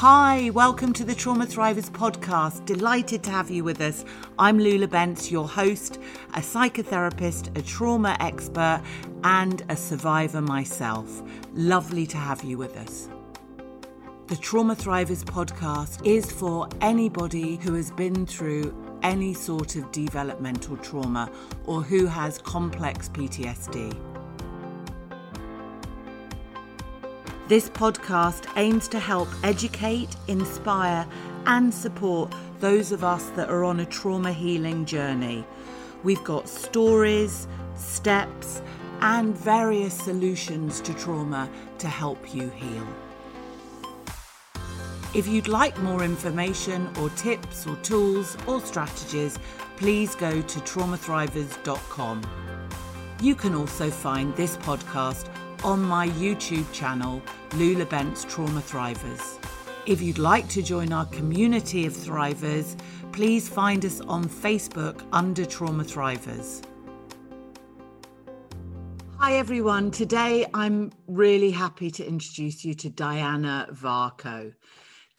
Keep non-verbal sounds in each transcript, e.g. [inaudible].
Hi, welcome to the Trauma Thrivers podcast. Delighted to have you with us. I'm Lou Lebentz, your host, a psychotherapist, a trauma expert, and a survivor myself. Lovely to have you with us. The Trauma Thrivers podcast is for anybody who has been through any sort of developmental trauma or who has complex PTSD. This podcast aims to help educate, inspire, and support those of us that are on a trauma healing journey. We've got stories, steps, and various solutions to trauma to help you heal. If you'd like more information or tips or tools or strategies, please go to traumathrivers.com. You can also find this podcast on my YouTube channel, Lou Lebentz Trauma Thrivers. If you'd like to join our community of thrivers, please find us on Facebook under Trauma Thrivers. Hi everyone, today I'm really happy to introduce you to Diana Varco.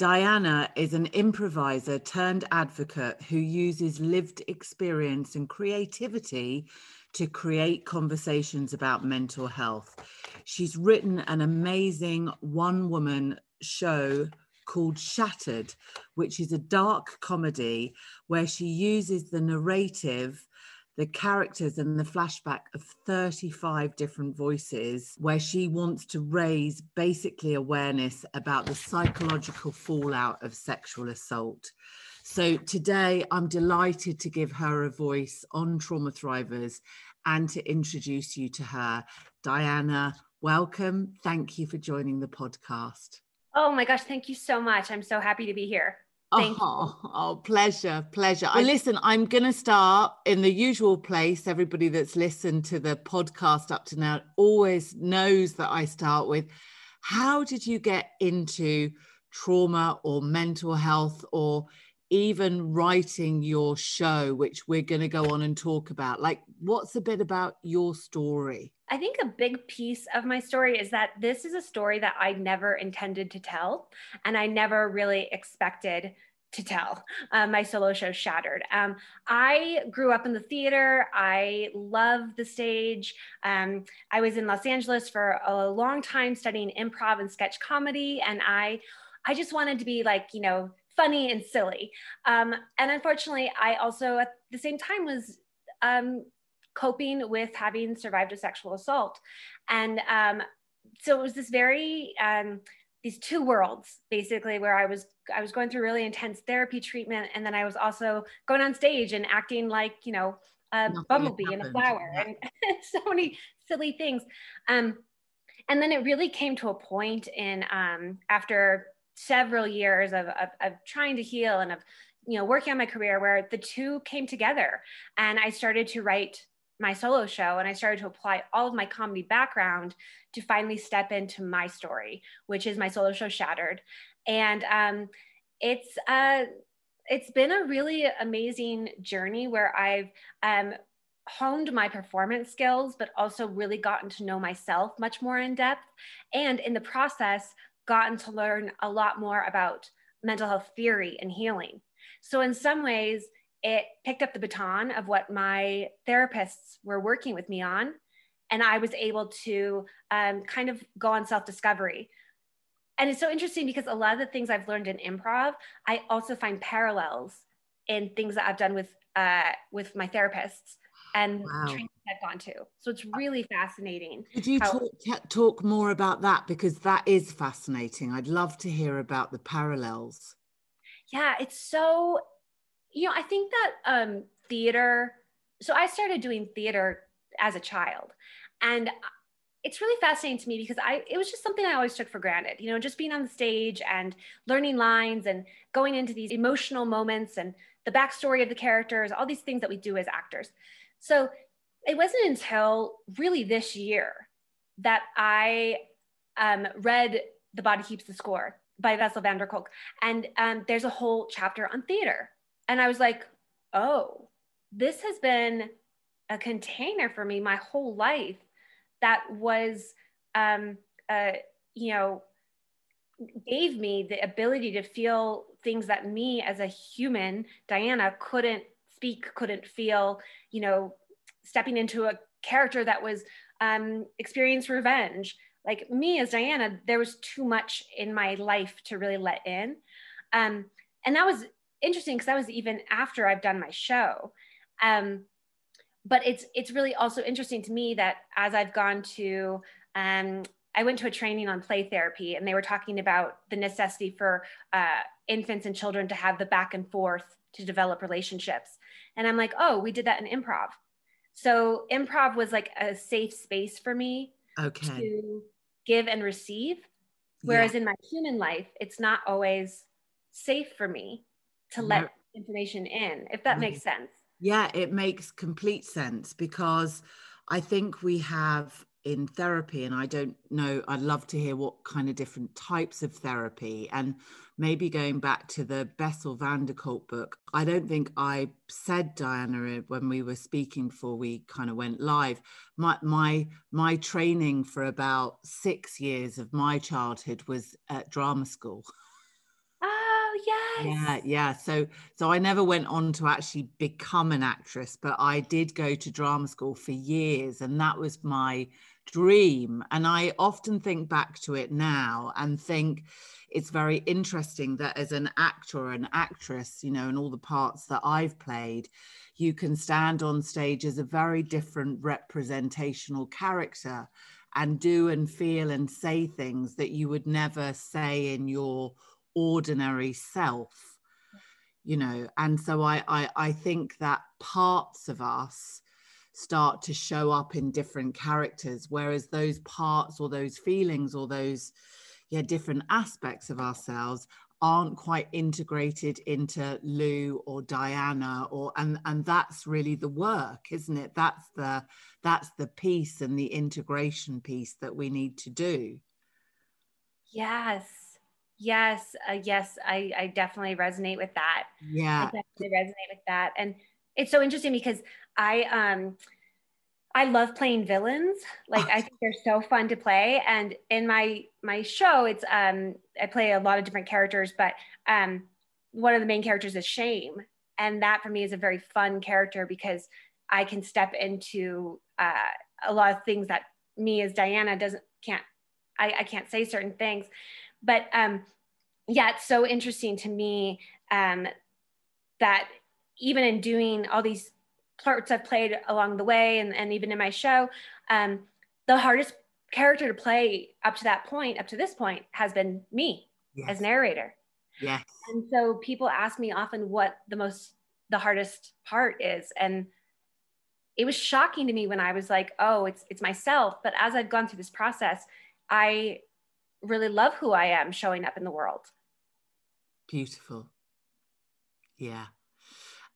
Diana is an improviser turned advocate who uses lived experience and creativity to create conversations about mental health. She's written an amazing one woman show called Shattered, which is a dark comedy where she uses the narrative the characters and the flashback of 35 different voices where she wants to raise basically awareness about the psychological fallout of sexual assault. So today I'm delighted to give her a voice on Trauma Thrivers and to introduce you to her. Diana, welcome. Thank you for joining the podcast. Oh my gosh, thank you so much. I'm so happy to be here. Thank oh, you. [laughs] oh, pleasure, pleasure. Well, listen, I'm going to start in the usual place. Everybody that's listened to the podcast up to now always knows that I start with how did you get into trauma or mental health or even writing your show, which we're going to go on and talk about? Like, what's a bit about your story? I think a big piece of my story is that this is a story that I never intended to tell, and I never really expected to tell. Uh, my solo show Shattered. Um, I grew up in the theater. I love the stage. Um, I was in Los Angeles for a long time studying improv and sketch comedy, and I, I just wanted to be like you know funny and silly. Um, and unfortunately, I also at the same time was um, coping with having survived a sexual assault. And um, so it was this very, um, these two worlds basically where I was I was going through really intense therapy treatment and then I was also going on stage and acting like you know a Nothing bumblebee and a flower yeah. and [laughs] so many silly things um, and then it really came to a point in um, after several years of, of, of trying to heal and of you know working on my career where the two came together and I started to write my solo show and I started to apply all of my comedy background to finally step into my story, which is my solo show Shattered. And um, it's uh, it's been a really amazing journey where I've um, honed my performance skills, but also really gotten to know myself much more in depth. And in the process, gotten to learn a lot more about mental health theory and healing. So, in some ways, it picked up the baton of what my therapists were working with me on. And I was able to um, kind of go on self discovery. And it's so interesting because a lot of the things I've learned in improv, I also find parallels in things that I've done with uh, with my therapists and wow. trainings I've gone to. So it's really fascinating. Could you how- talk, talk more about that? Because that is fascinating. I'd love to hear about the parallels. Yeah, it's so you know, I think that um, theater, so I started doing theater as a child. And it's really fascinating to me because I it was just something I always took for granted, you know, just being on the stage and learning lines and going into these emotional moments and the backstory of the characters, all these things that we do as actors. So it wasn't until really this year that I um, read The Body Keeps the Score by Bessel van der Kolk. And um, there's a whole chapter on theater and I was like, oh, this has been a container for me my whole life that was, um, uh, you know, gave me the ability to feel things that me as a human, Diana, couldn't speak, couldn't feel, you know, stepping into a character that was um, experienced revenge. Like me as Diana, there was too much in my life to really let in. Um, and that was interesting because that was even after I've done my show. Um, but it's it's really also interesting to me that as I've gone to um, I went to a training on play therapy, and they were talking about the necessity for uh, infants and children to have the back and forth to develop relationships. And I'm like, oh, we did that in improv. So improv was like a safe space for me okay. to give and receive. Whereas yeah. in my human life, it's not always safe for me to let no. information in, if that makes mm-hmm. sense. Yeah, it makes complete sense because I think we have in therapy and i don't know i'd love to hear what kind of different types of therapy and maybe going back to the bessel van der kolk book i don't think i said diana when we were speaking before we kind of went live my my my training for about six years of my childhood was at drama school [laughs] Oh, yes. Yeah, yeah. So so I never went on to actually become an actress, but I did go to drama school for years and that was my dream. And I often think back to it now and think it's very interesting that as an actor or an actress, you know, in all the parts that I've played, you can stand on stage as a very different representational character and do and feel and say things that you would never say in your ordinary self you know and so I, I i think that parts of us start to show up in different characters whereas those parts or those feelings or those yeah different aspects of ourselves aren't quite integrated into Lou or Diana or and and that's really the work isn't it? That's the that's the piece and the integration piece that we need to do. Yes yes uh, yes I, I definitely resonate with that yeah I definitely resonate with that and it's so interesting because I um I love playing villains. Like I think they're so fun to play. And in my my show, it's um I play a lot of different characters, but um one of the main characters is Shame. And that for me is a very fun character because I can step into uh, a lot of things that me as Diana doesn't can't I, I can't say certain things. But um yeah, it's so interesting to me um that even in doing all these parts I've played along the way and, and even in my show, um, the hardest character to play up to that point, up to this point, has been me yes. as narrator. Yes. And so people ask me often what the most, the hardest part is. And it was shocking to me when I was like, oh, it's it's myself. But as I've gone through this process, I really love who I am showing up in the world. Beautiful. Yeah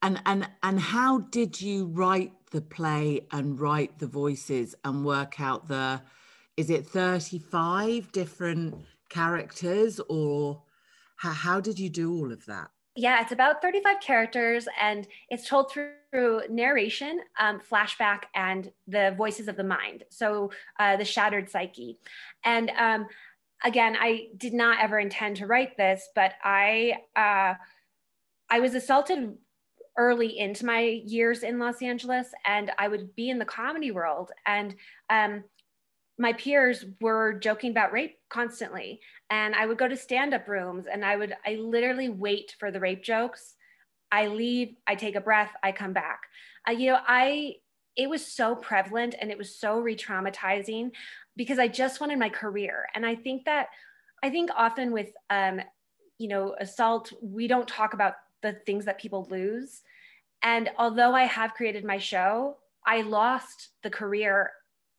and and and how did you write the play and write the voices and work out the is it 35 different characters or how, how did you do all of that yeah it's about 35 characters and it's told through narration um, flashback and the voices of the mind so uh, the shattered psyche and um, again i did not ever intend to write this but i uh, I was assaulted early into my years in Los Angeles, and I would be in the comedy world, and um, my peers were joking about rape constantly, and I would go to stand-up rooms, and I would I literally wait for the rape jokes. I leave, I take a breath, I come back. Uh, you know, I it was so prevalent and it was so re-traumatizing because I just wanted my career, and I think that I think often with um, you know assault, we don't talk about the things that people lose. And although I have created my show, I lost the career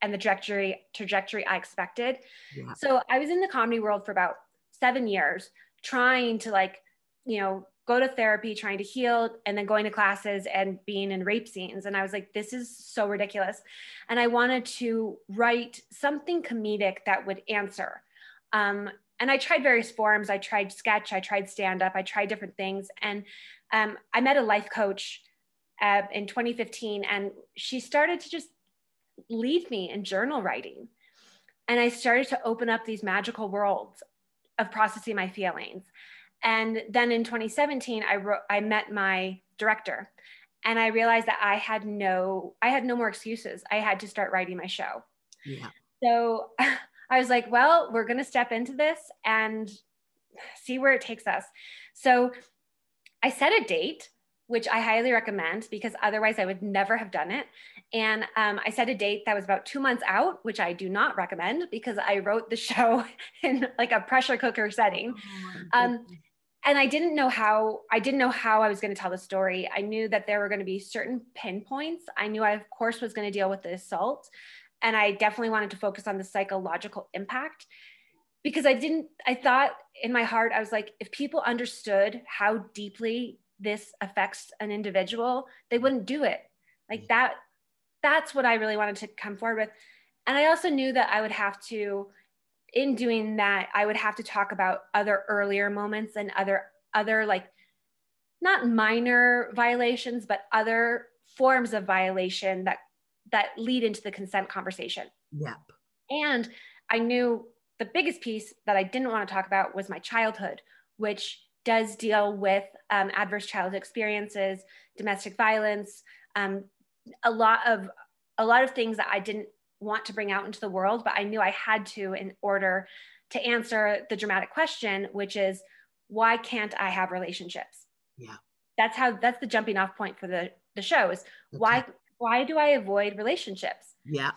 and the trajectory trajectory I expected. Yeah. So I was in the comedy world for about seven years, trying to like, you know, go to therapy, trying to heal, and then going to classes and being in rape scenes. And I was like, this is so ridiculous. And I wanted to write something comedic that would answer. Um, and I tried various forms. I tried sketch, I tried stand up, I tried different things. And um, I met a life coach uh, in 2015, and she started to just lead me in journal writing. And I started to open up these magical worlds of processing my feelings. And then in 2017, I wrote, I met my director and I realized that I had no, I had no more excuses. I had to start writing my show. Yeah. So [laughs] I was like, well, we're going to step into this and see where it takes us. So I set a date, which I highly recommend because otherwise I would never have done it. And um, I set a date that was about two months out, which I do not recommend because I wrote the [laughs] show in like a pressure cooker setting. Oh um, and I didn't know how I didn't know how I was going to tell the story. I knew that there were going to be certain pinpoints. I knew I of course was going to deal with the assault, and I definitely wanted to focus on the psychological impact because I didn't I thought in my heart I was like if people understood how deeply this affects an individual, they wouldn't do it. Like mm. that that's what I really wanted to come forward with. And I also knew that I would have to in doing that, I would have to talk about other earlier moments and other other like not minor violations, but other forms of violation that that lead into the consent conversation. Yep. And I knew the biggest piece that I didn't want to talk about was my childhood, which does deal with um, adverse childhood experiences, domestic violence, um, a lot of a lot of things that I didn't want to bring out into the world, but I knew I had to in order to answer the dramatic question, which is why can't I have relationships? Yeah. That's how that's the jumping off point for the the show is okay. why why do I avoid relationships? Yeah.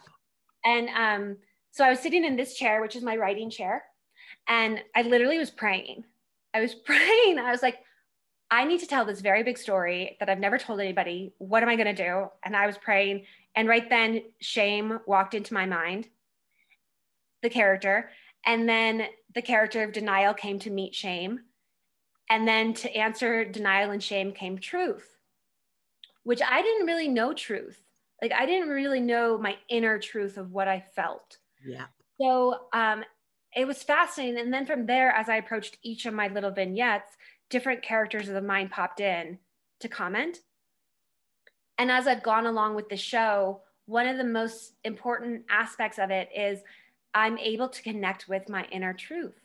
And um so I was sitting in this chair, which is my writing chair, and I literally was praying. I was [laughs] praying. I was like, I need to tell this very big story that I've never told anybody. What am I going to do? And I was praying. And right then, shame walked into my mind, the character. And then the character of denial came to meet shame. And then to answer denial and shame came truth, which I didn't really know truth. Like I didn't really know my inner truth of what I felt. Yeah. So um, it was fascinating. And then from there, as I approached each of my little vignettes, different characters of the mind popped in to comment. And as I've gone along with the show, one of the most important aspects of it is I'm able to connect with my inner truth.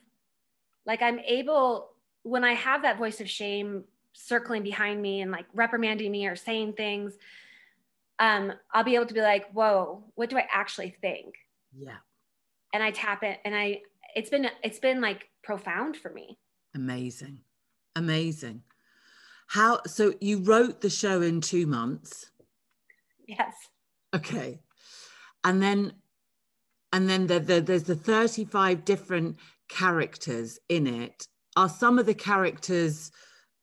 Like I'm able, when I have that voice of shame circling behind me and like reprimanding me or saying things, um, I'll be able to be like, whoa, what do I actually think? Yeah. And I tap it and I, it's been, it's been like profound for me. Amazing. Amazing. How so you wrote the show in 2 months? Yes. Okay. And then and then the, the, there's the 35 different characters in it. Are some of the characters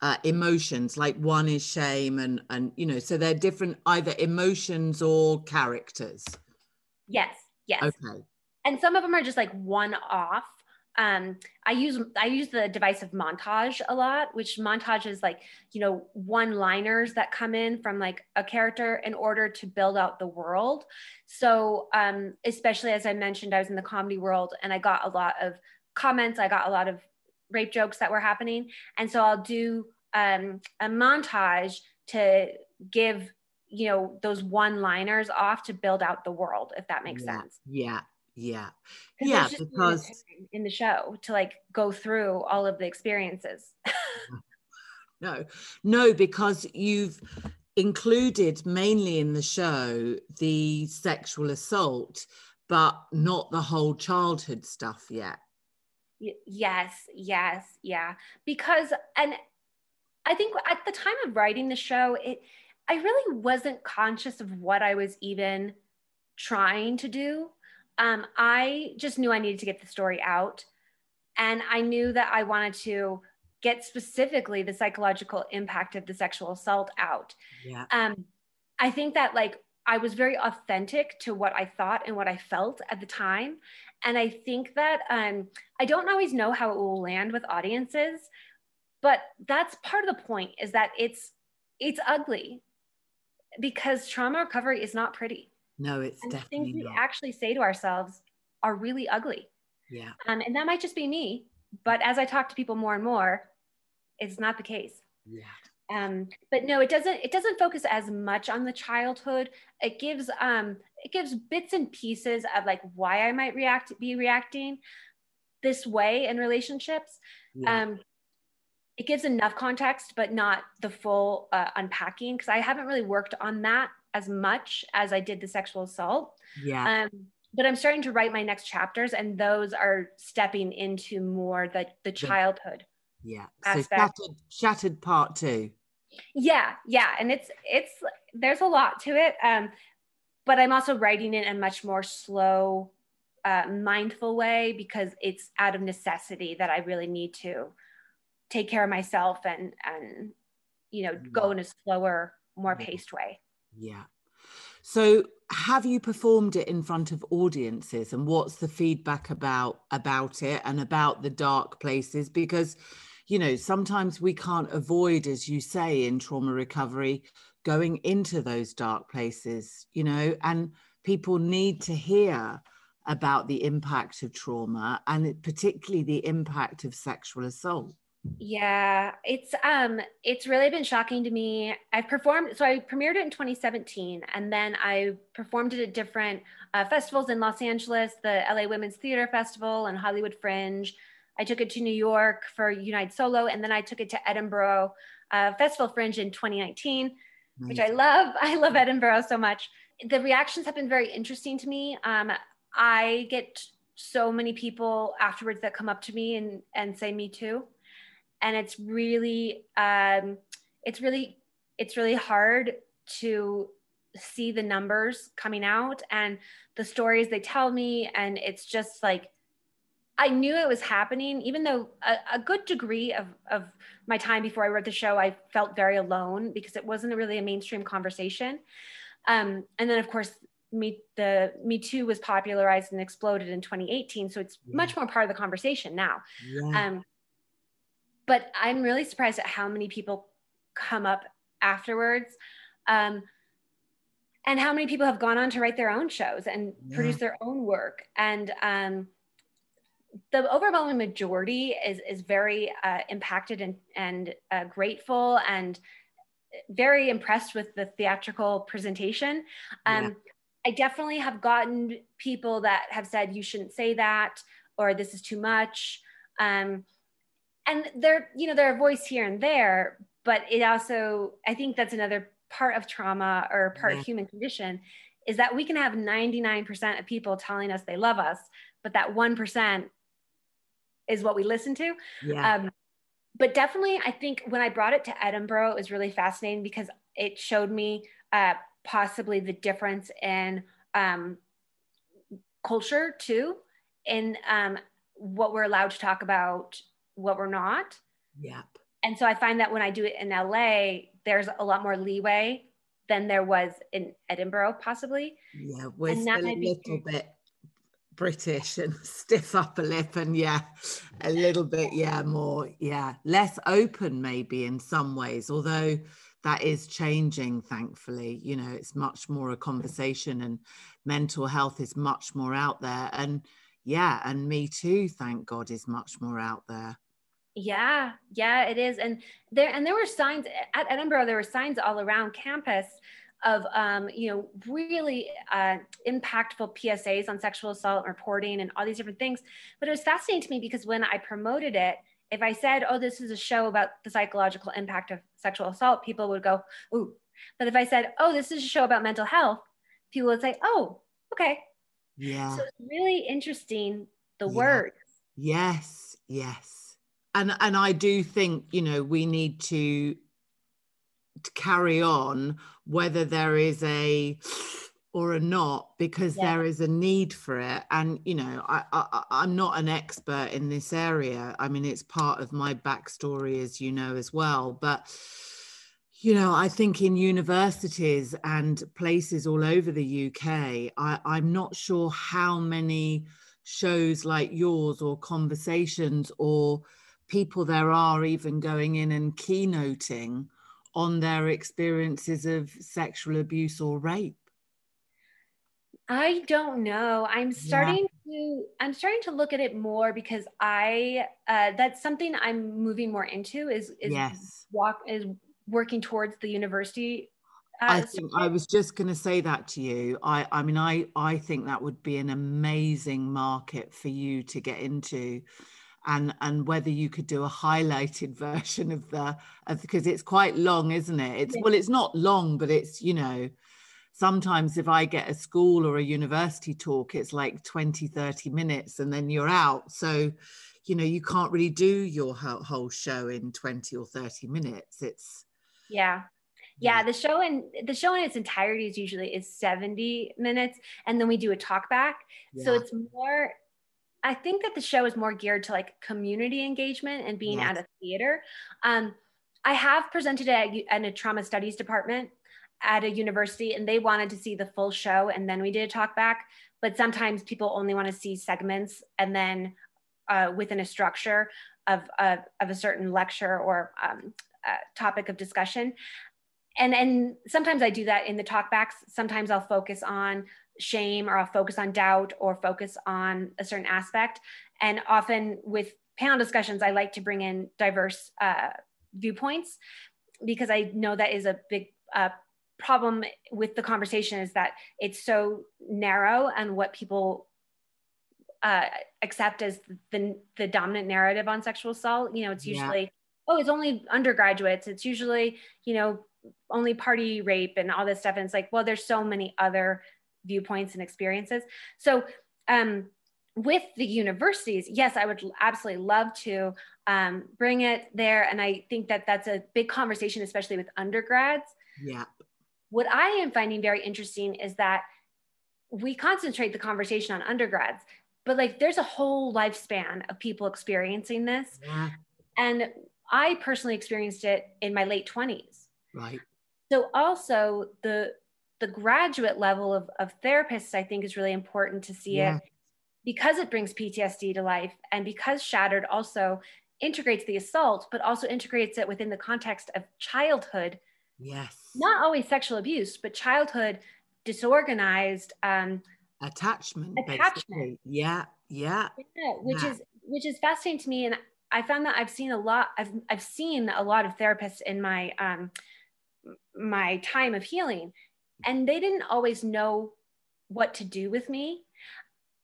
uh, emotions like one is shame and and you know so they're different either emotions or characters yes yes okay and some of them are just like one off um, I use I use the device of montage a lot, which montage is like you know one liners that come in from like a character in order to build out the world. So um, especially as I mentioned, I was in the comedy world and I got a lot of comments. I got a lot of rape jokes that were happening, and so I'll do um, a montage to give you know those one liners off to build out the world if that makes yeah. sense yeah yeah. Yeah because in the show to like go through all of the experiences. [laughs] No no because you've included mainly in the show the sexual assault but not the whole childhood stuff yet. Yes yes yeah. Because and i think at the time of writing the show it i really wasn't conscious of what i was even trying to do um, I just knew I needed to get the story out. And I knew that I wanted to get specifically the psychological impact of the sexual assault out. Yeah. Um, I think that like I was very authentic to what I thought and what I felt at the time. And I think that um, I don't always know how it will land with audiences, but that's part of the point is that it's it's ugly because trauma recovery is not pretty. No, it's and definitely things not. we actually say to ourselves are really ugly. Yeah. Um, and that might just be me, but as I talk to people more and more, it's not the case. Yeah. Um, but no, it doesn't. It doesn't focus as much on the childhood. It gives um, it gives bits and pieces of like why I might react, be reacting, this way in relationships. Yeah. Um, it gives enough context, but not the full uh, unpacking because I haven't really worked on that as much as I did the sexual assault. Yeah. Um, but I'm starting to write my next chapters, and those are stepping into more the the childhood. Yeah. So shattered, shattered part two. Yeah, yeah, and it's it's there's a lot to it. Um, but I'm also writing it in a much more slow, uh, mindful way because it's out of necessity that I really need to take care of myself and and you know go in a slower, more paced way. Yeah. So have you performed it in front of audiences and what's the feedback about about it and about the dark places because you know sometimes we can't avoid as you say in trauma recovery going into those dark places you know and people need to hear about the impact of trauma and particularly the impact of sexual assault yeah, it's um it's really been shocking to me. I've performed so I premiered it in 2017 and then I performed it at different uh, festivals in Los Angeles, the LA Women's Theater Festival and Hollywood Fringe. I took it to New York for United Solo and then I took it to Edinburgh uh, Festival Fringe in 2019, nice. which I love. [laughs] I love Edinburgh so much. The reactions have been very interesting to me. Um, I get so many people afterwards that come up to me and and say me too and it's really um, it's really it's really hard to see the numbers coming out and the stories they tell me and it's just like i knew it was happening even though a, a, good degree of, of my time before i wrote the show i felt very alone because it wasn't really a mainstream conversation um, and then of course me the me too was popularized and exploded in 2018 so it's yeah. much more part of the conversation now yeah. um, but I'm really surprised at how many people come up afterwards. Um, and how many people have gone on to write their own shows and yeah. produce their own work. And um, the overwhelming majority is, is very uh, impacted and, and uh, grateful and very impressed with the theatrical presentation. Um, yeah. I definitely have gotten people that have said, you shouldn't say that, or this is too much. Um, and there you know there are voice here and there but it also i think that's another part of trauma or part yeah. of human condition is that we can have 99% of people telling us they love us but that 1% is what we listen to yeah. Um, but definitely i think when i brought it to edinburgh it was really fascinating because it showed me uh, possibly the difference in um, culture too in um, what we're allowed to talk about what we're not. Yep. And so I find that when I do it in LA, there's a lot more leeway than there was in Edinburgh, possibly. Yeah, with a little be- bit British and [laughs] stiff upper lip, and yeah, a little bit, yeah, more, yeah, less open maybe in some ways, although that is changing, thankfully. You know, it's much more a conversation, and mental health is much more out there. And yeah, and me too, thank God, is much more out there. Yeah, yeah, it is. And there and there were signs at Edinburgh, there were signs all around campus of um, you know, really uh, impactful PSAs on sexual assault reporting and all these different things. But it was fascinating to me because when I promoted it, if I said, "Oh, this is a show about the psychological impact of sexual assault," people would go, "Ooh." But if I said, "Oh, this is a show about mental health," people would say, "Oh, okay." Yeah. So it's really interesting the yeah. words. Yes, yes and and I do think you know we need to, to carry on whether there is a or a not because yeah. there is a need for it. And you know I, I i'm not an expert in this area. I mean it's part of my backstory as you know as well. But you know i think in universities and places all over the uk I, i'm not sure how many shows like yours or conversations or people there are even going in and keynoting on their experiences of sexual abuse or rape? I don't know. I'm starting yeah. to I'm starting to look at it more because I uh, that's something I'm moving more into is is yes. walk is working towards the university Uh, I think I was just going to say that to you. I, I mean, I, I think that would be an amazing market for you to get into, and and whether you could do a highlighted [laughs] version of the, of because it's quite long, isn't it? It's well, it's not long, but it's you know, sometimes if I get a school or a university talk, it's like 20, 30 minutes, and then you're out. So, you know, you can't really do your whole, whole show in 20 or 30 minutes. It's yeah yeah the show in the show in its entirety is usually is 70 minutes and then we do a talk back yeah. so it's more i think that the show is more geared to like community engagement and being yes. at a theater. Um, i have presented it at, a trauma studies department at a university and they wanted to see the full show and then we did a talk back. But sometimes people only want to see segments and then uh, within a structure of, of, of a certain lecture or um, uh, topic of discussion. And and sometimes i do that in the talkbacks sometimes i'll focus on shame or i'll focus on doubt or focus on a certain aspect and often with panel discussions i like to bring in diverse uh, viewpoints because i know that is a big uh, problem with the conversation is that it's so narrow and what people uh, accept as the, the dominant narrative on sexual assault you know it's usually yeah. oh it's only undergraduates it's usually you know only party rape and all this stuff. And it's like, well, there's so many other viewpoints and experiences. So um, with the universities, yes, I would absolutely love to um, bring it there. And I think that that's a big conversation, especially with undergrads. Yeah. What I am finding very interesting is that we concentrate the conversation on undergrads, but like there's a whole lifespan of people experiencing this. Yeah. And I personally experienced it in my late 20s. Right. So also the the graduate level of, of therapists, I think, is really important to see yeah. it because it brings PTSD to life and because Shattered also integrates the assault, but also integrates it within the context of childhood. Yes. Not always sexual abuse, but childhood disorganized um, attachment. Attachment. Basically. Yeah. Yeah. yeah which yeah. is which is fascinating to me. And I found that I've seen a lot, I've I've seen a lot of therapists in my um, my time of healing and they didn't always know what to do with me.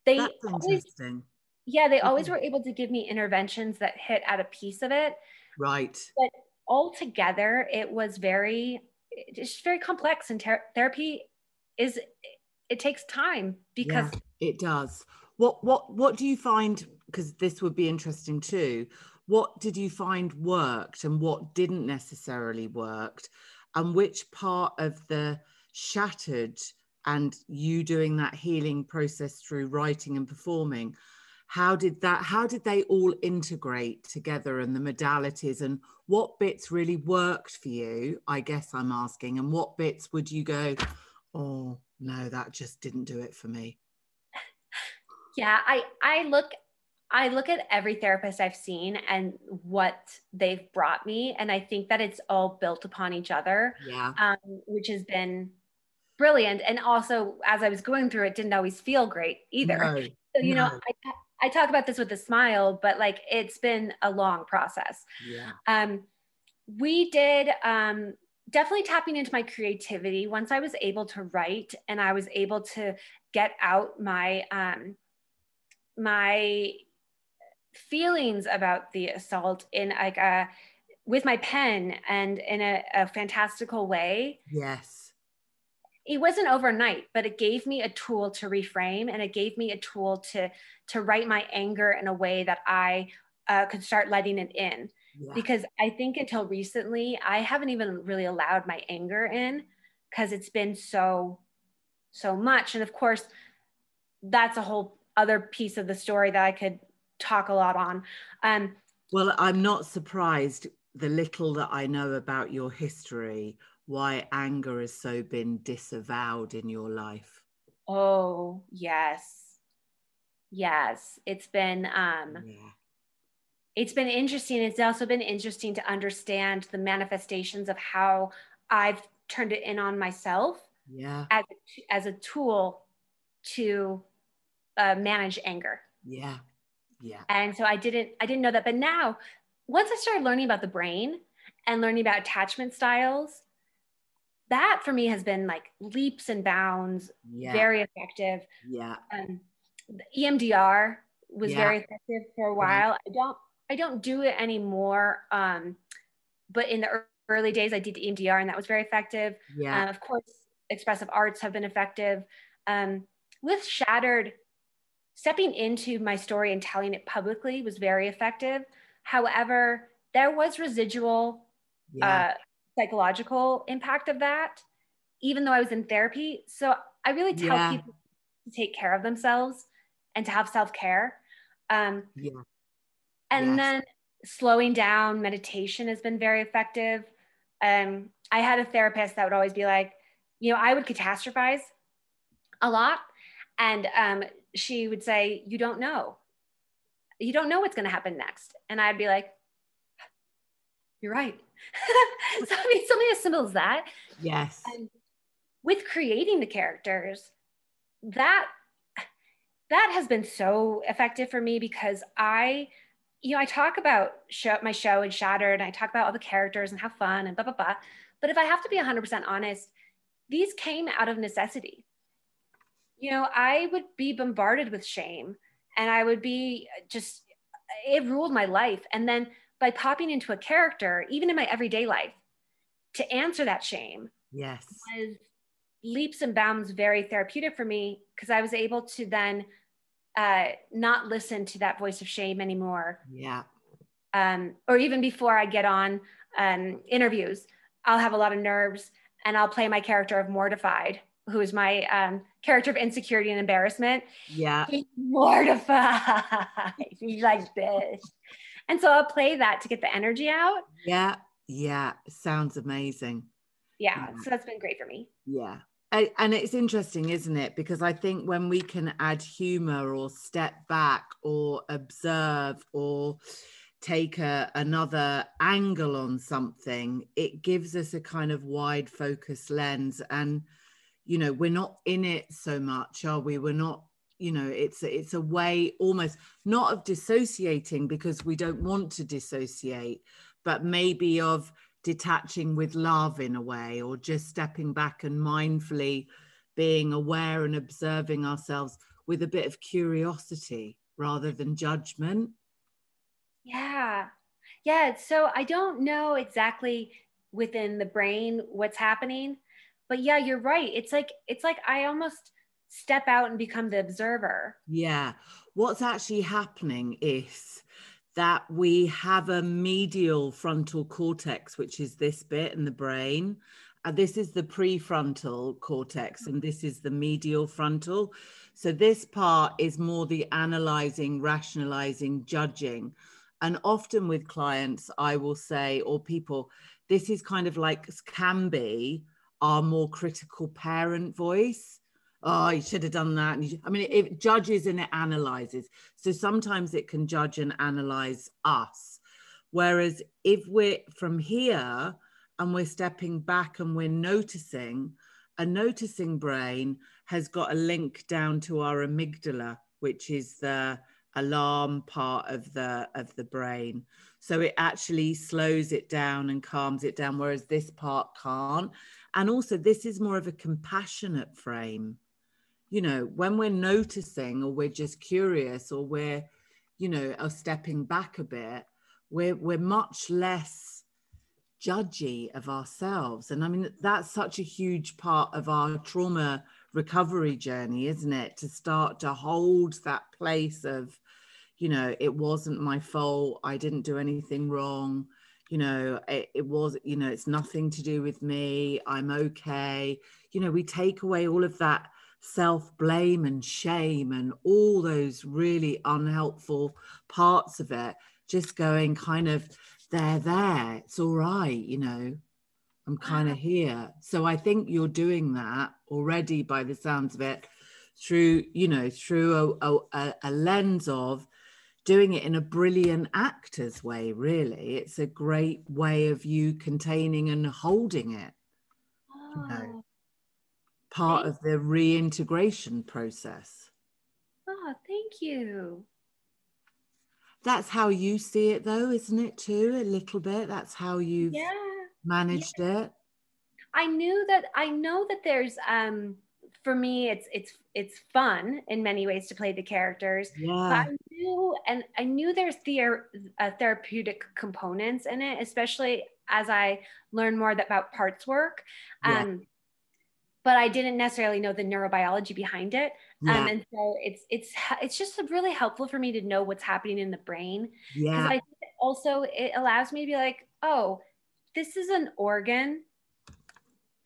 They That's always, interesting. yeah they always were able to give me interventions that hit at a piece of it. Right. But altogether it was very it's very complex and ter- therapy is it takes time because yeah, it does. What what what do you find because this would be interesting too what did you find worked and what didn't necessarily worked and which part of the shattered and you doing that healing process through writing and performing how did that how did they all integrate together and the modalities and what bits really worked for you i guess i'm asking and what bits would you go oh no that just didn't do it for me yeah i i look I look at every therapist I've seen and what they've brought me, and I think that it's all built upon each other, yeah. um, which has been brilliant. And also, as I was going through it, didn't always feel great either. No, [laughs] so, you no. know, I, I talk about this with a smile, but like it's been a long process. Yeah. Um, we did um, definitely tapping into my creativity once I was able to write and I was able to get out my um, my feelings about the assault in like a with my pen and in a, a fantastical way. Yes. It wasn't overnight, but it gave me a tool to reframe and it gave me a tool to to write my anger in a way that I uh, could start letting it in. Yeah. Because I think until recently, I haven't even really allowed my anger in because it's been so, so much. And of course, that's a whole other piece of the story that I could talk a lot on. Um, well, I'm not surprised the little that I know about your history, why anger has so been disavowed in your life. Oh, yes. Yes. It's been um yeah. it's been interesting. It's also been interesting to understand the manifestations of how I've turned it in on myself. Yeah. As a, as a tool to uh, manage anger. Yeah. Yeah. And so I didn't I didn't know that. But now, once I started learning about the brain and learning about attachment styles, that for me has been like leaps and bounds, yeah. very effective. Yeah. Um, EMDR was yeah. very effective for a while. I don't I don't do it anymore. Um, but in the early days, I did the EMDR, and that was very effective. Yeah. Uh, of course, expressive arts have been effective. Um, with Shattered, stepping into my story and telling it publicly was very effective. However, there was residual yeah. uh, psychological impact of that, even though I was in therapy. So I really tell yeah. people to take care of themselves and to have self care. Um, yeah. And yes. then slowing down meditation has been very effective. Um, I had a therapist that would always be like, you know, I would catastrophize a lot. And um, she would say, You don't know. You don't know what's going to happen next. And I'd be like, You're right. [laughs] so, I mean, something as simple as that. Yes. And with creating the characters, that that has been so effective for me because I, you know, I talk about show, my show and Shattered, and I talk about all the characters and how fun and blah blah blah. But if I have to be 100% honest, these came out of necessity. You know, I would be bombarded with shame, and I would be just it ruled my life. And then by popping into a character, even in my everyday life, to answer that shame, yes, was leaps and bounds very therapeutic for me because I was able to then uh, not listen to that voice of shame anymore. Yeah. Um, or even before I get on um, interviews, I'll have a lot of nerves and I'll play my character of mortified, who is my um, character of insecurity and embarrassment. Yeah. He's mortified. [laughs] He's like this. And so I'll play that to get the energy out. Yeah. Yeah. Sounds amazing. Yeah. yeah. So that's been great for me. Yeah and it's interesting isn't it because i think when we can add humor or step back or observe or take a, another angle on something it gives us a kind of wide focus lens and you know we're not in it so much are we we're not you know it's it's a way almost not of dissociating because we don't want to dissociate but maybe of detaching with love in a way, or just stepping back and mindfully being aware and observing ourselves with a bit of curiosity rather than judgment. Yeah. Yeah. So I don't know exactly within the brain what's happening, but yeah, you're right. It's like, it's like I almost step out and become the observer. Yeah. What's actually happening is that we have a medial frontal cortex, which is this bit in the brain. Uh, this is the prefrontal cortex, and this is the medial frontal. So, this part is more the analyzing, rationalizing, judging. And often with clients, I will say, or people, this is kind of like can be our more critical parent voice oh you should have done that. And i mean it, judges and it analyzes. So sometimes it can judge and analyze us. Whereas if we're from here and we're stepping back and we're noticing a noticing brain has got a link down to our amygdala which is the alarm part of the of the brain. So it actually slows it down and calms it down whereas this part can't. And also this is more of a compassionate frame you know, when we're noticing or we're just curious or we're, you know, are stepping back a bit, we're we're much less judgy of ourselves. And I mean, that's such a huge part of our trauma recovery journey, isn't it? To start to hold that place of, you know, it wasn't my fault. I didn't do anything wrong. You know, it, it was, you know, it's nothing to do with me. I'm okay. You know, we take away all of that self blame and shame and all those really unhelpful parts of it, just going kind of, they're there, it's all right, you know, I'm kind of here. So I think you're doing that already by the sounds of it through, you know, through a, a, a lens of, doing it in a brilliant actor's way, really. It's a great way of you containing and holding it. Oh. You know. Oh. Part of the reintegration process. Oh, thank you. That's how you see it, though, isn't it, too? A little bit. That's how you've yeah. managed yeah. it. I knew that I know that there's um for me it's it's it's fun in many ways to play the characters yeah but i knew and i knew there's the uh, therapeutic components in it especially as i learn more about parts work um yeah. But i didn't necessarily know the neurobiology behind it um, yeah. um and so it's it's it's just really helpful for me to know what's happening in the brain yeah I also it allows me to be like oh this is an organ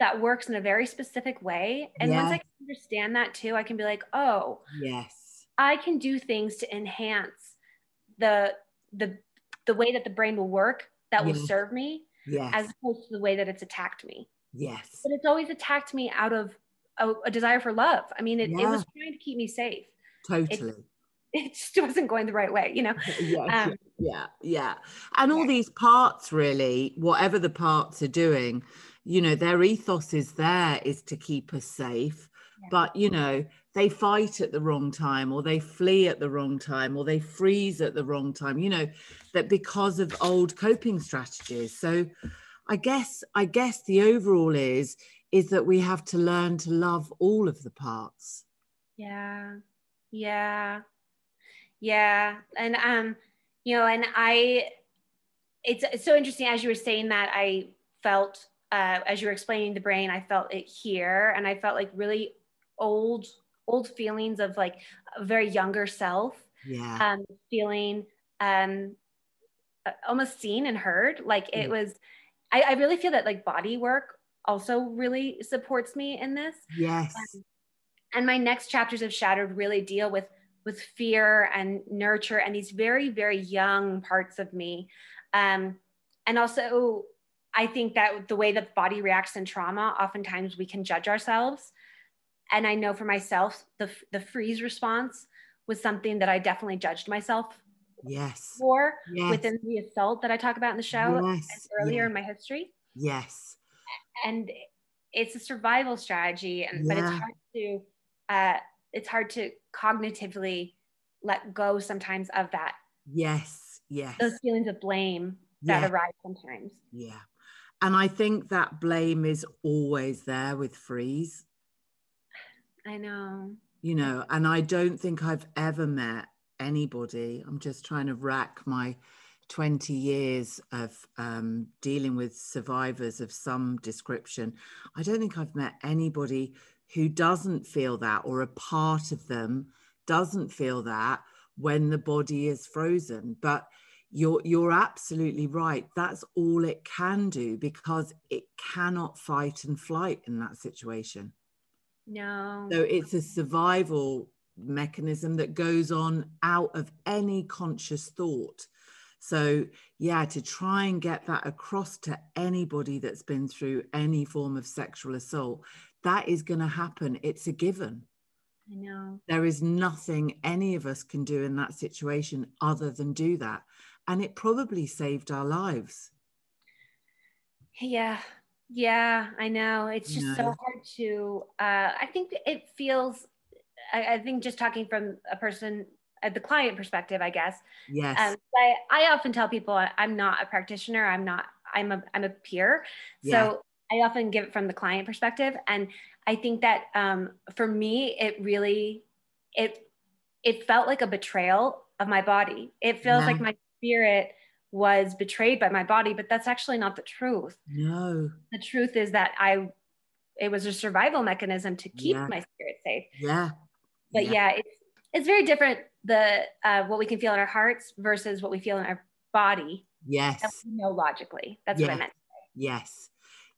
that works in a very specific way. And yes. once I can understand that too, I can be like, oh, yes, I can do things to enhance the the the way that the brain will work that yes. will serve me yes. as opposed to the way that it's attacked me. Yes. But it's always attacked me out of a, a desire for love. I mean, it, yeah. it, was trying to keep me safe. Totally. It, [laughs] it just wasn't going the right way, you know? [laughs] yeah, um, yeah, yeah. And all these parts, really, whatever the parts are doing, you know their ethos is there is to keep us safe yeah. but you know they fight at the wrong time or they flee at the wrong time or they freeze at the wrong time you know that because of old coping strategies so i guess i guess the overall is is that we have to learn to love all of the parts yeah yeah yeah and um you know and i it's, it's so interesting as you were saying that i felt uh, as you were explaining the brain, I felt it here, and I felt like really old, old feelings of like a very younger self. Yeah. Um, feeling um, almost seen and heard. Like it mm. was. I, I, really feel that like body work also really supports me in this. Yes. Um, and my next chapters of Shattered really deal with with fear and nurture and these very very young parts of me. Um, and also I think that the way the body reacts in trauma, oftentimes we can judge ourselves. And I know for myself, the, the freeze response was something that I definitely judged myself yes. for yes. within the assault that I talk about in the show yes. earlier yes. in my history. Yes. And it's a survival strategy, and yeah. but it's hard to uh, it's hard to cognitively let go sometimes of that. Yes. Yes. Those feelings of blame that yeah. arise sometimes. Yeah. And I think that blame is always there with freeze. I know. You know, and I don't think I've ever met anybody. I'm just trying to rack my 20 years of um, dealing with survivors of some description. I don't think I've met anybody who doesn't feel that or a part of them doesn't feel that when the body is frozen. But you're you're absolutely right that's all it can do because it cannot fight and flight in that situation no so it's a survival mechanism that goes on out of any conscious thought so yeah to try and get that across to anybody that's been through any form of sexual assault that is going to happen it's a given I know. There is nothing any of us can do in that situation other than do that and it probably saved our lives. Yeah, yeah, I know. It's just so hard to. Uh, I think it feels. I, I, think just talking from a person at the client perspective, I guess. Yes. Um, I, I often tell people I'm not a practitioner. I'm not. I'm a. I'm a peer. Yeah. So I often give it from the client perspective, and I think that um, for me, it really, it, it felt like a betrayal of my body. It feels yeah. like my spirit was betrayed by my body, but that's actually not the truth. No. The truth is that I it was a survival mechanism to keep yeah. my spirit safe. Yeah. But yeah. yeah, it's it's very different the uh, what we can feel in our hearts versus what we feel in our body. Yes. No, logically. That's yeah. what I meant. Yes.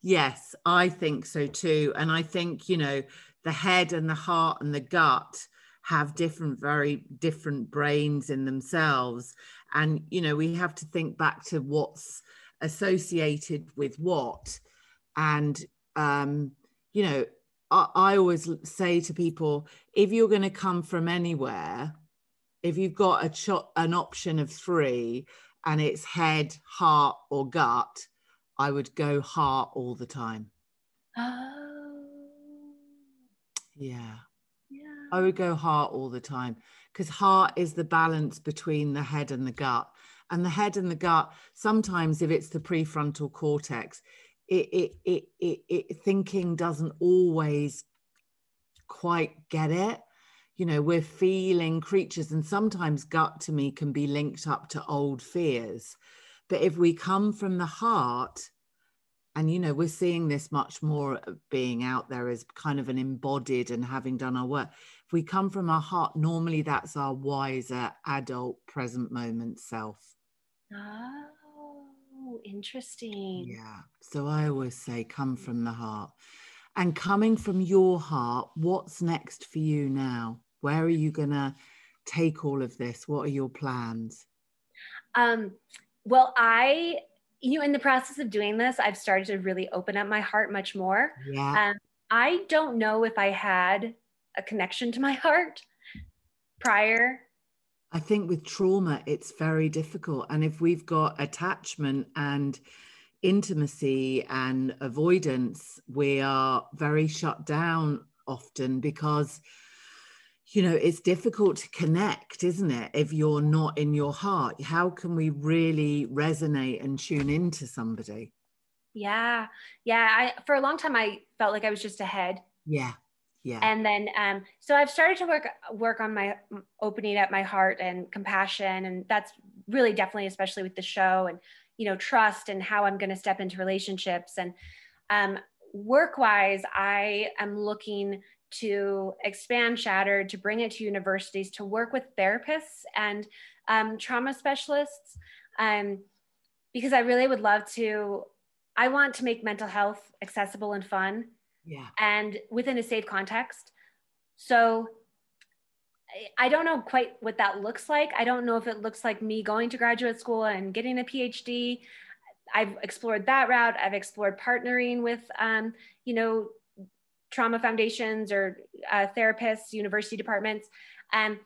Yes, I think so too. And I think, you know, the head and the heart and the gut have different, very different brains in themselves and you know we have to think back to what's associated with what and um you know I, I always say to people if you're going to come from anywhere if you've got a cho- an option of three and it's head heart or gut i would go heart all the time. Oh. Yeah. Yeah i would go heart all the time because heart is the balance between the head and the gut. And the head and the gut, sometimes if it's the prefrontal cortex, it, it, it, it, thinking doesn't always quite get it. You know we're feeling creatures and sometimes gut to me can be linked up to old fears. But if we come from the heart and you know we're seeing this much more being out there as kind of an embodied and having done our work if we come from our heart normally that's our wiser adult present moment self ah. Oh interesting yeah so i always say come from the heart and coming from your heart what's next for you now where are you going to take all of this? What are your plans? Um, well, I, you know, in the process of doing this, I've started to really open up my heart much more. Yeah. Um, I don't know if I had a connection to my [laughs] heart prior. I think with trauma, it's very difficult. And if we've got attachment and intimacy and avoidance, we are very shut down often because you know it's difficult to connect isn't it if you're not in your heart? How can we really resonate and tune into somebody? Yeah. Yeah. I for a long time i felt like i was just ahead yeah yeah and then um so i've started to work work on my opening up my heart and compassion and that's really definitely especially with the show and you know trust and how i'm going to step into relationships and um work wise i am looking to expand Shattered, to bring it to universities, to work with therapists and um, trauma specialists, um, because I really would love to. I want to make mental health accessible and fun, yeah, and within a safe context. So I don't know quite what that looks like. I don't know if it looks like me going to graduate school and getting a PhD. I've explored that route. I've explored partnering with, um, you know, trauma foundations or uh, therapists, university departments. And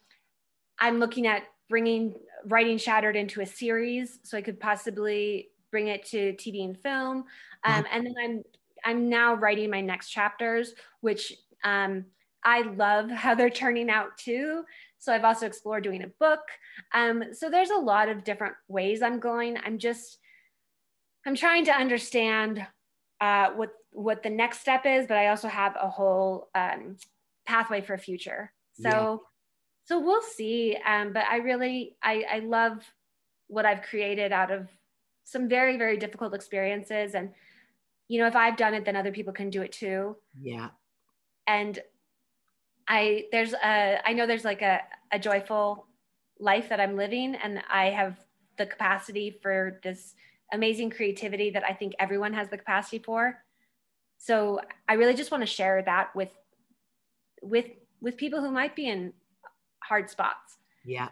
I'm looking at bringing writing Shattered into a series, so I could possibly bring it to TV and film. Um, and then I'm I'm now writing my next chapters, which um, I love how they're turning out too. So I've also explored doing a book. Um, so there's a lot of different ways I'm going. I'm just I'm trying to understand uh, what what the next step is, but I also have a whole um, pathway for future. So yeah. so we'll see. Um, but I really I, I love what I've created out of some very very difficult experiences, and you know if I've done it, then other people can do it too. Yeah. And I there's a I know there's like a, a joyful life that I'm living, and I have the capacity for this amazing creativity that I think everyone has the capacity for. So I really just want to share that with with with people who might be in hard spots. Yeah.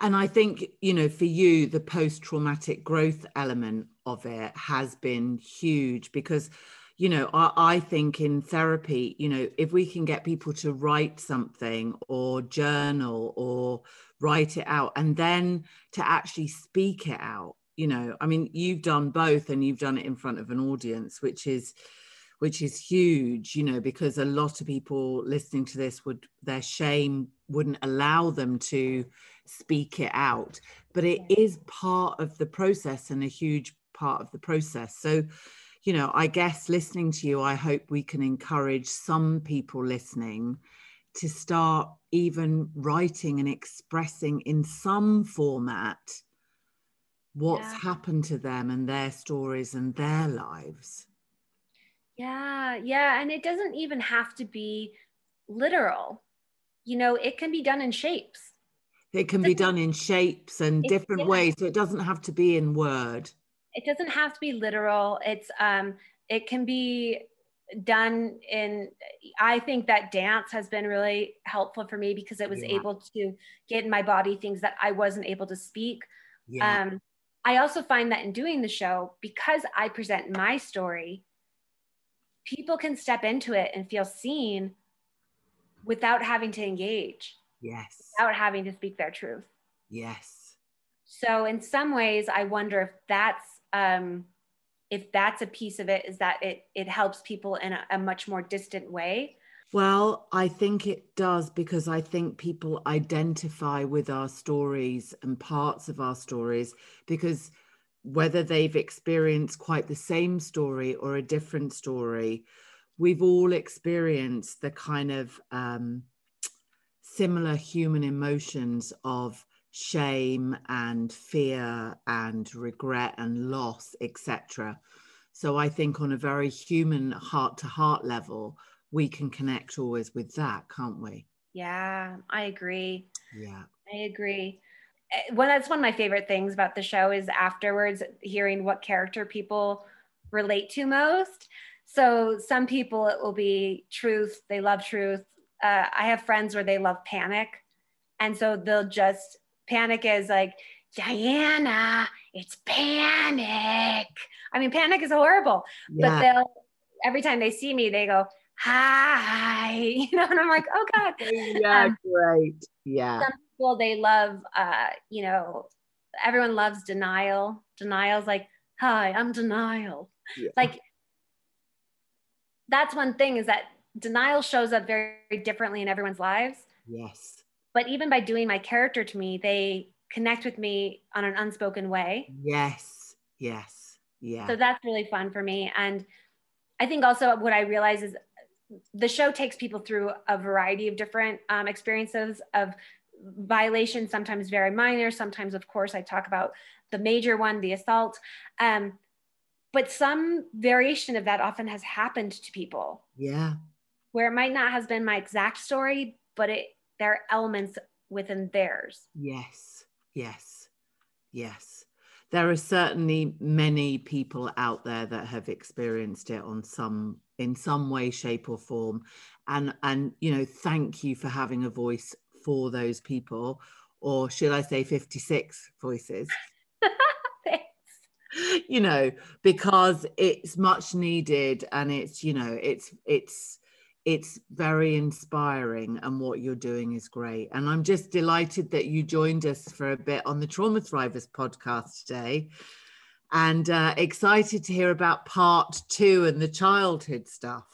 And I think, you know, for you, the post traumatic growth element of it has been huge because, you know, I, I, think in therapy, you know, if we can get people to write something or journal or write it out and then to actually speak it out, you know i mean you've done both and you've done it in front of an audience which is which is huge you know because a lot of people listening to this would their shame wouldn't allow them to speak it out but it is part of the process and a huge part of the process so you know i guess listening to you i hope we can encourage some people listening to start even writing and expressing in some format what's yeah. happened to them and their stories and their lives. Yeah, yeah. And it doesn't even have to be literal. You know, it can be done in shapes. It can be done in shapes and different yeah. ways. So it doesn't have to be in word. It doesn't have to be literal. It's um it can be done in i think that dance has been really helpful for me because it was yeah. able to get in my body things that i wasn't able to speak yeah. um I also find that in doing the show, because I present my story, people can step into it and feel seen without having to engage. Yes. Without having to speak their truth. Yes. So in some ways, I wonder if that's um, if that's a piece of it, is that it it helps people in a, a much more distant way well, I think it does because I think people identify with our stories and parts of our stories because whether they've experienced quite the same story or a different story, we've all experienced the kind of um, similar human emotions of shame and fear and regret and loss, etc. So I think on a very human heart to heart level, we can connect always with that, can't we? Yeah, I agree. Yeah. I agree. Eh, well, that's one of my favorite things about the show is afterwards hearing what character people relate to most. So some people it will be truth, they love truth. Uh, I have friends where they love panic. And so they'll just panic is like, Diana, it's panic. I mean, panic is horrible, yeah. but they'll every time they see me, they go, hi, [laughs] you know, and I'm like, oh God. [laughs] Yeah, um, great. Yeah. Some people they love uh, you know, everyone loves denial. Denial's like, hi, I'm denial. Yeah. Like that's one thing is that denial shows up very, very differently in everyone's lives. Yes. But even by doing my character to me, they connect with me on an unspoken way. Yes. Yes. Yeah. So that's really fun for me. And I think also what I realize is the show takes people through a variety of different um, experiences of violations, sometimes very minor, sometimes, of course, I talk about the major one, the assault. Um, but some variation of that often has happened to people. Yeah. Where it might not have been my exact story, but it there are elements within theirs. Yes. Yes. Yes. There are certainly many people out there that have experienced it on some in some way shape or form. And and you know thank you for having a voice for those people or should i say 56 voices? [laughs] You know because it's much needed and it's you know it's it's it's very inspiring and what you're doing is great. And i'm just delighted that you joined us for a bit on the trauma thrivers podcast today and uh, excited to hear about part two and the childhood stuff.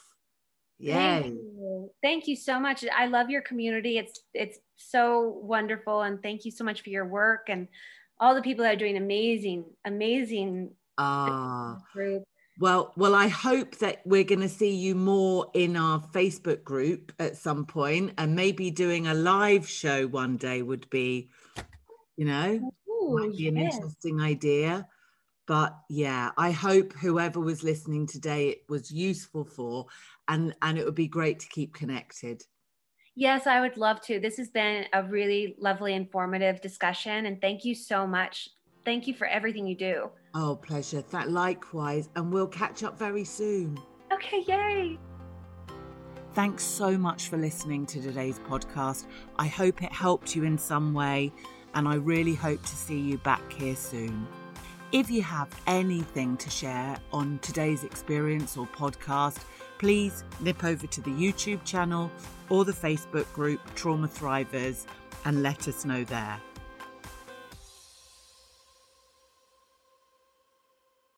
Yay. Thank you. thank you so much. I love your community. It's it's so wonderful and thank you so much for your work and all the people that are doing amazing, amazing uh, group. Well, well, I hope that we're going to see you more in our Facebook group at some point, and maybe doing a live show one day would be, you know, Ooh, might be an interesting idea. But yeah, I hope whoever was listening today it was useful for, and and it would be great to keep connected. Yes, I would love to. This has been a really lovely, informative discussion, and thank you so much. Thank you for everything you do. Oh, pleasure. That likewise, and we'll catch up very soon. Okay, yay. Thanks so much for listening to today's podcast. I hope it helped you in some way, and I really hope to see you back here soon. If you have anything to share on today's experience or podcast, please nip over to the YouTube channel or the Facebook group Trauma Thrivers and let us know there.